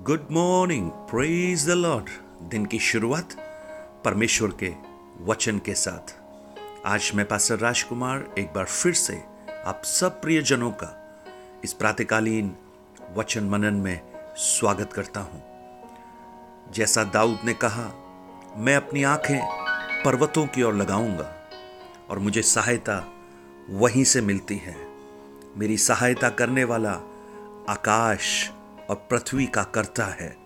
Good morning praise the Lord दिन की शुरुआत परमेश्वर के वचन के साथ। आज मैं पास्टर राजकुमार एक बार फिर से आप सब प्रियजनों का इस प्रातकालीन वचन मनन में स्वागत करता हूँ। जैसा दाऊद ने कहा, मैं अपनी आँखें पर्वतों की ओर लगाऊँगा और मुझे सहायता वहीं से मिलती है। मेरी सहायता करने वाला आकाश और पृथ्वी का करता है।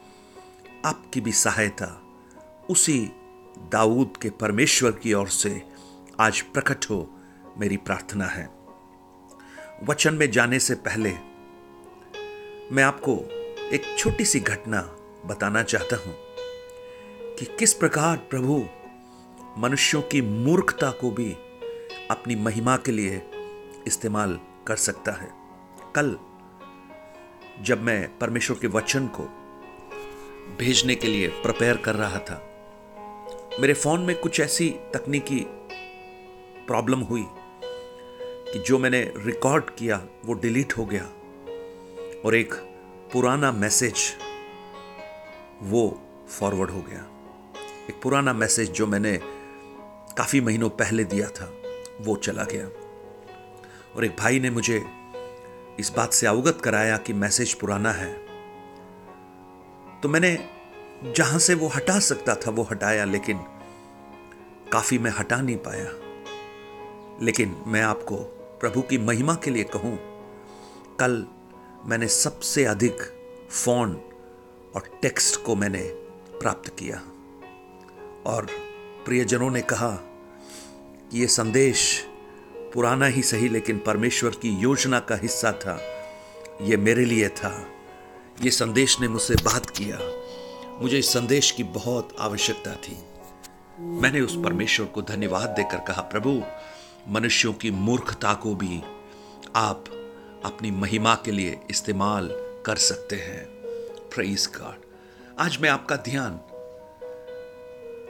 आपकी भी सहायता उसी दाऊद के परमेश्वर की ओर से आज प्रकट हो मेरी प्रार्थना है। वचन में जाने से पहले मैं आपको एक छोटी सी घटना बताना चाहता हूँ कि किस प्रकार प्रभु मनुष्यों की मूर्खता को भी अपनी महिमा के लिए इस्तेमाल कर सकता है। कल जब मैं परमेश्वर के वचन को भेजने के लिए प्रिपेयर कर रहा था, मेरे फ़ोन में कुछ ऐसी तकनीकी प्रॉब्लम हुई कि जो मैंने रिकॉर्ड किया, वो डिलीट हो गया और एक पुराना मैसेज, वो फॉरवर्ड हो गया। एक पुराना मैसेज जो मैंने काफ़ी महीनों पहले दिया था, वो चला गया। और एक भाई ने मुझे इस बात से अवगत कराया कि मैसेज पुराना है। तो मैंने जहाँ से वो हटा सकता था, वो हटाया, लेकिन काफ़ी मैं हटा नहीं पाया। लेकिन मैं आपको प्रभु की महिमा के लिए कहूँ, कल मैंने सबसे अधिक फ़ोन और टेक्स्ट को मैंने प्राप्त किया। और प्रियजनों ने कहा कि ये संदेश पुराना ही सही, लेकिन परमेश्वर की योजना का हिस्सा था। ये मेरे लिए था। ये संदेश ने मुझसे बात किया। मुझे इस संदेश की बहुत आवश्यकता थी। मैंने उस परमेश्वर को धन्यवाद देकर कहा, प्रभु, मनुष्यों की मूर्खता को भी आप अपनी महिमा के लिए इस्तेमाल कर सकते हैं। प्रेज गॉड आज मैं आपका ध्यान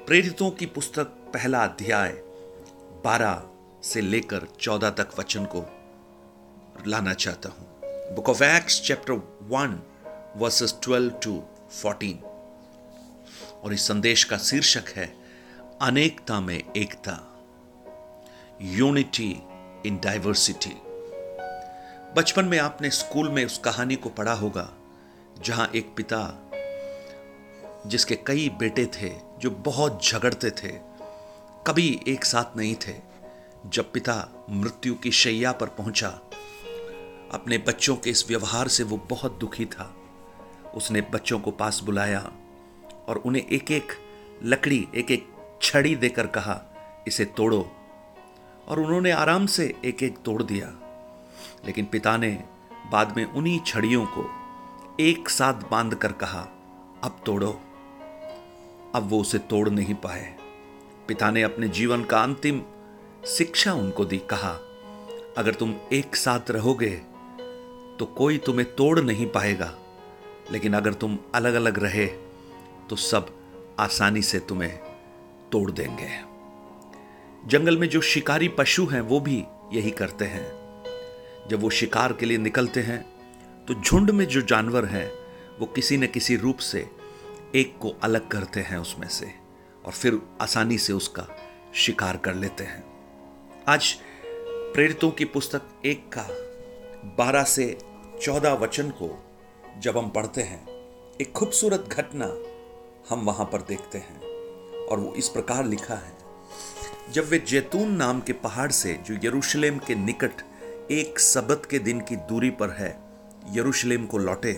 प्रेरितों की पुस्तक पहला अध्याय बारह से लेकर चौदह तक वचन को लाना चाहता हूँ। Book of Acts chapter one verses twelve to fourteen और इस संदेश का शीर्षक है, अनेकता में एकता यूनिटी इन डाइवर्सिटी बचपन में आपने स्कूल में उस कहानी को पढ़ा होगा, जहाँ एक पिता, जिसके कई बेटे थे, जो बहुत झगड़ते थे, कभी एक साथ नहीं थे जब पिता मृत्यु की शैया पर पहुँचा, अपने बच्चों के इस व्यवहार से वो बहुत दुखी था। उसने बच्चों को पास बुलाया और उन्हें एक एक लकड़ी एक एक छड़ी देकर कहा, इसे तोड़ो। और उन्होंने आराम से एक एक तोड़ दिया। लेकिन पिता ने बाद में उन्हीं छड़ियों को एक साथ बाँध कर कहा, अब तोड़ो। अब वो उसे तोड़ नहीं पाए। पिता ने अपने जीवन का अंतिम शिक्षा उनको दी, कहा, अगर तुम एक साथ रहोगे तो कोई तुम्हें तोड़ नहीं पाएगा। लेकिन अगर तुम अलग अलग रहे तो सब आसानी से तुम्हें तोड़ देंगे। जंगल में जो शिकारी पशु हैं, वो भी यही करते हैं। जब वो शिकार के लिए निकलते हैं तो झुंड में जो जानवर हैं, वो किसी न किसी रूप से एक को अलग करते हैं उसमें से, और फिर आसानी से उसका शिकार कर लेते हैं। आज प्रेरितों की पुस्तक एक का बारह से चौदह वचन को जब हम पढ़ते हैं, एक खूबसूरत घटना हम वहाँ पर देखते हैं और वो इस प्रकार लिखा है। जब वे जैतून नाम के पहाड़ से, जो यरूशलेम के निकट एक सबत के दिन की दूरी पर है, यरूशलेम को लौटे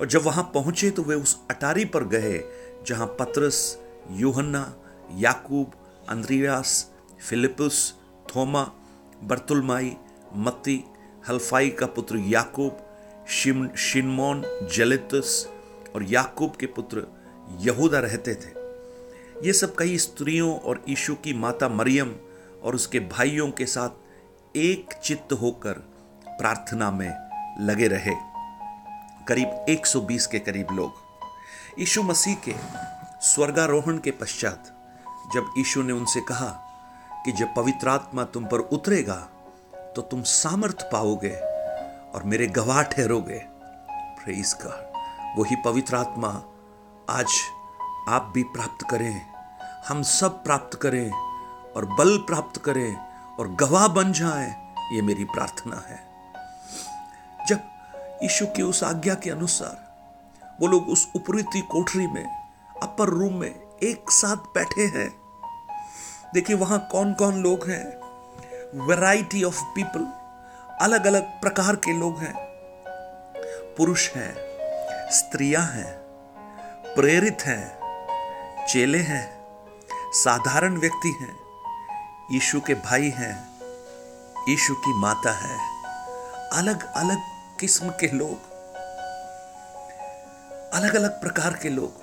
और जब वहाँ पहुँचे तो वे उस अटारी पर गए, जहाँ पतरस, यूहन्ना, याकूब, अंद्रियास फिलिपुस थोमा बर्तुलमाई मत्ती हल्फाई का पुत्र याकूब शिनमोन जलितस और याकूब के पुत्र यहूदा रहते थे। ये सब कई स्त्रियों और यीशु की माता मरियम और उसके भाइयों के साथ एक चित्त होकर प्रार्थना में लगे रहे। करीब 120 के करीब लोग। यीशु मसीह के स्वर्गारोहण के पश्चात जब यीशु ने उनसे कहा कि जब पवित्र आत्मा तुम पर उतरेगा तो तुम सामर्थ पाओगे और मेरे गवाह ठहरोगे। प्रेस का वही पवित्र आत्मा आज आप भी प्राप्त करें, हम सब प्राप्त करें और बल प्राप्त करें और गवाह बन जाए, ये मेरी प्रार्थना है। जब यीशु की उस आज्ञा के अनुसार वो लोग उस उपरीति कोठरी में, अपर रूम में एक साथ बैठे हैं देखिए वहाँ कौन कौन लोग हैं? वैरायटी ऑफ़ पीपल अलग अलग प्रकार के लोग हैं। पुरुष हैं, स्त्रियाँ हैं, प्रेरित हैं, चेले हैं, साधारण व्यक्ति हैं, यीशु के भाई हैं, यीशु की माता है अलग अलग किस्म के लोग अलग अलग प्रकार के लोग।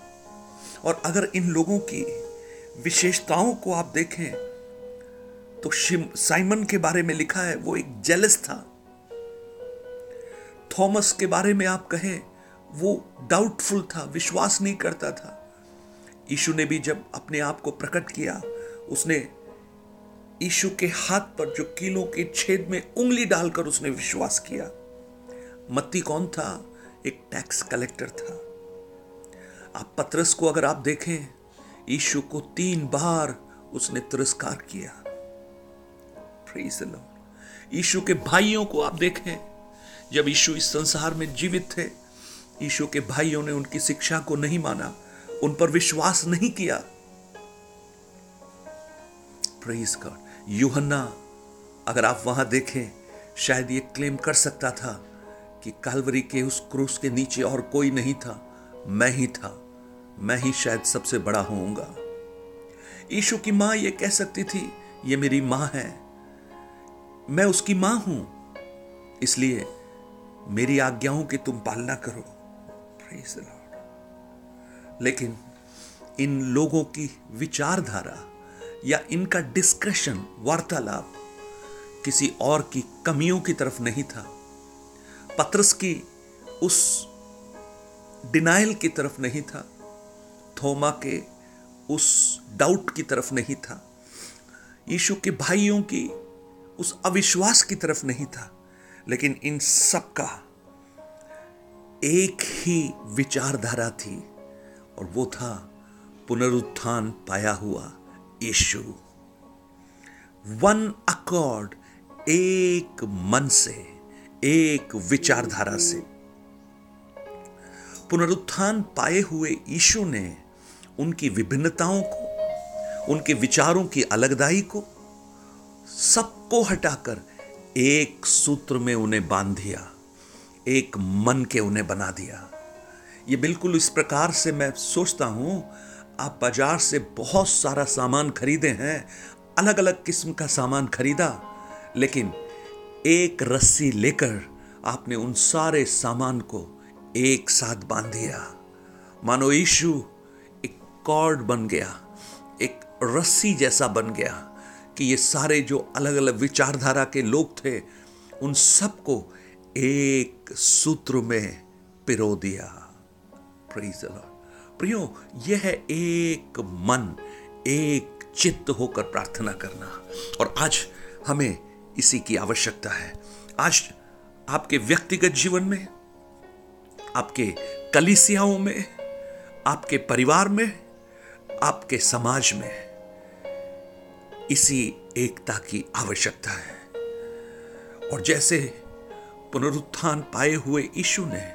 और अगर इन लोगों की विशेषताओं को आप देखें तो साइमन के बारे में लिखा है, वो एक जेलस था। थॉमस के बारे में आप कहें, वो डाउटफुल था, विश्वास नहीं करता था। यीशु ने भी जब अपने आप को प्रकट किया, उसने यीशु के हाथ पर जो कीलों के छेद में उंगली डालकर उसने विश्वास किया। मत्ती कौन था? एक टैक्स कलेक्टर था। आप पत्रस को अगर आप देखें यीशु को तीन बार उसने तिरस्कार किया। यीशु के भाइयों को आप देखें, जब यीशु इस संसार में जीवित थे, यीशु के भाइयों ने उनकी शिक्षा को नहीं माना, उन पर विश्वास नहीं किया। यूहन्ना, अगर आप वहाँ देखें, शायद ये क्लेम कर सकता था कि कालवरी के उस क्रूस के नीचे और कोई नहीं था, मैं ही था। मैं ही शायद सबसे बड़ा होऊँगा। ईशु की माँ यह कह सकती थी, ये मेरी माँ है। मैं उसकी माँ हूँ। इसलिए मेरी आज्ञाओं की तुम पालना करो। लेकिन इन लोगों की विचारधारा या इनका डिस्कशन वार्तालाप किसी और की कमियों की तरफ़ नहीं था। पत्रस की उस डिनाइल की तरफ़ नहीं था। थोमा के उस डाउट की तरफ़ नहीं था। यीशु के भाइयों की उस अविश्वास की तरफ़ नहीं था। लेकिन इन सब का एक ही विचारधारा थी और वो था पुनरुत्थान पाया हुआ यीशु। वन अकॉर्ड एक मन से, एक विचारधारा से। पुनरुत्थान पाए हुए यीशु ने उनकी विभिन्नताओं को, उनके विचारों की अलगदाई को, सबको हटाकर एक सूत्र में उन्हें बाँध दिया, एक मन के उन्हें बना दिया। ये बिल्कुल इस प्रकार से मैं सोचता हूँ, आप बाज़ार से बहुत सारा सामान खरीदे हैं अलग अलग किस्म का सामान खरीदा, लेकिन एक रस्सी लेकर आपने उन सारे सामान को एक साथ बाँध दिया। मानो एक कॉर्ड बन गया, एक रस्सी जैसा बन गया कि ये सारे जो अलग अलग विचारधारा के लोग थे, उन सबको एक सूत्र में पिरो दिया। प्रियो, यह है एक मन, एक चित्त होकर प्रार्थना करना। और आज हमें इसी की आवश्यकता है। आज आपके व्यक्तिगत जीवन में, आपके कलिसियाओं में, आपके परिवार में आपके समाज में इसी एकता की आवश्यकता है। और जैसे पुनरुत्थान पाए हुए यीशु ने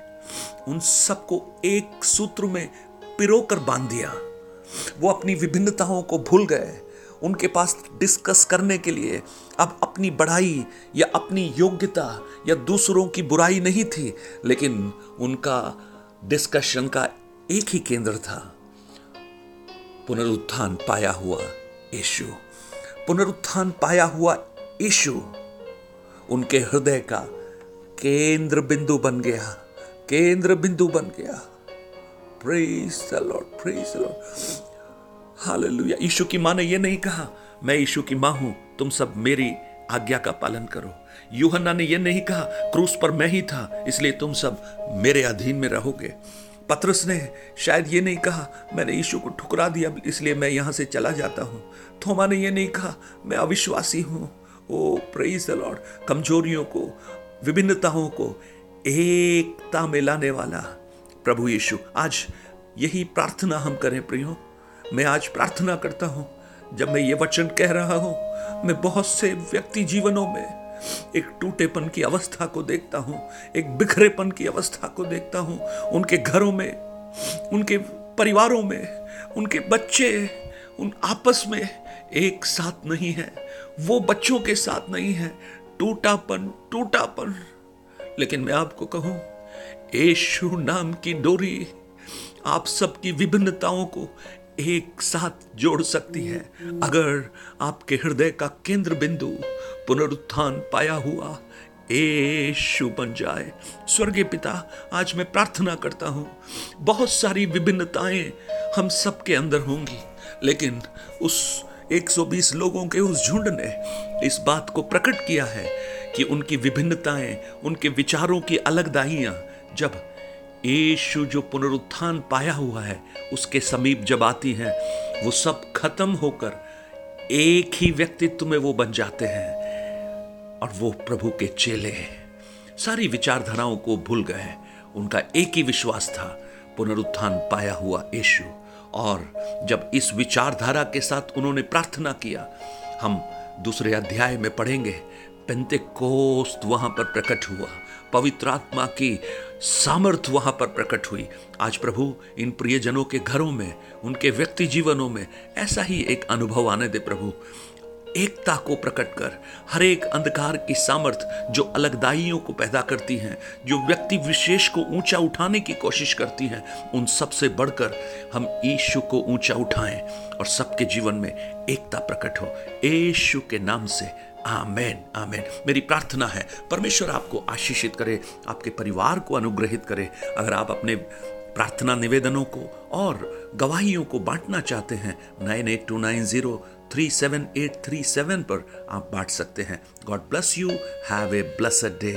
उन सबको एक सूत्र में पिरोकर बाँध दिया। वो अपनी विभिन्नताओं को भूल गए। उनके पास डिस्कस करने के लिए अब अपनी बढ़ाई या अपनी योग्यता या दूसरों की बुराई नहीं थी, लेकिन उनका डिस्कशन का एक ही केंद्र था। पुनरुत्थान पाया हुआ यीशु। पुनरुत्थान पाया हुआ यीशु। उनके हृदय का केंद्र बिंदु बन गया। केंद्र बिंदु बन गया। हालेलुया यीशु की माँ ने यह नहीं कहा, मैं यीशु की माँ हूँ, तुम सब मेरी आज्ञा का पालन करो। यूहन्ना ने यह नहीं कहा, क्रूस पर मैं ही था, इसलिए तुम सब मेरे अधीन में रहोगे। पत्रस ने शायद ये नहीं कहा, मैंने यीशु को ठुकरा दिया, इसलिए मैं यहाँ से चला जाता हूँ। थोमा ने ये नहीं कहा, मैं अविश्वासी हूँ। ओ प्रेज द लॉर्ड कमजोरियों को, विभिन्नताओं को एकता में लाने वाला प्रभु यीशु। आज यही प्रार्थना हम करें, प्रियो। मैं आज प्रार्थना करता हूँ, जब मैं ये वचन कह रहा हूँ, मैं बहुत से व्यक्ति जीवनों में एक टूटेपन की अवस्था को देखता हूँ, एक बिखरेपन की अवस्था को देखता हूँ। उनके घरों में, उनके परिवारों में, उनके बच्चे, उन आपस में एक साथ नहीं है, वो बच्चों के साथ नहीं है। टूटापन टूटापन। लेकिन मैं आपको कहूँ, यीशु नाम की डोरी आप सबकी विभिन्नताओं को एक साथ जोड़ सकती है। अगर आपके हृदय का केंद्र बिंदु पुनरुत्थान पाया हुआ। यीशु बन जाए। स्वर्गीय पिता, आज मैं प्रार्थना करता हूँ। बहुत सारी विभिन्नताएँ हम सबके अंदर होंगी, लेकिन उस 120 लोगों के उस झुंड ने इस बात को प्रकट किया है कि उनकी विभिन्नताएँ, उनके विचारों की अलग दाइयाँ जब यीशु जो पुनरुत्थान पाया हुआ है, उसके समीप जब आती हैं, वो सब खत्म होकर एक ही व्यक्तित्व में वो बन जाते हैं। और वो प्रभु के चेले हैं। सारी विचारधाराओं को भूल गए उनका एक ही विश्वास था, पुनरुत्थान पाया हुआ यीशु। और जब इस विचारधारा के साथ उन्होंने प्रार्थना किया, हम दूसरे अध्याय में पढ़ेंगे पेंते कोस्त वहाँ पर प्रकट हुआ। पवित्र आत्मा की सामर्थ वहाँ पर प्रकट हुई। आज प्रभु, इन प्रियजनों के घरों में, उनके व्यक्ति जीवनों में ऐसा ही एक अनुभव आने दे प्रभु। एकता को प्रकट कर हर एक अंधकार की सामर्थ जो अलगदाइयों को पैदा करती हैं, जो व्यक्ति विशेष को ऊँचा उठाने की कोशिश करती हैं, उन सबसे बढ़कर हम ईशु को ऊँचा उठाएँ और सबके जीवन में एकता प्रकट हो। यीशु के नाम से आमेन आमेन। मेरी प्रार्थना है, परमेश्वर आपको आशीषित करे, आपके परिवार को अनुग्रहित करे। अगर आप अपने प्रार्थना निवेदनों को और गवाहियों को बांटना चाहते हैं, nine eight two nine zero three seven eight three seven पर आप बांट सकते हैं। God bless you have a blessed day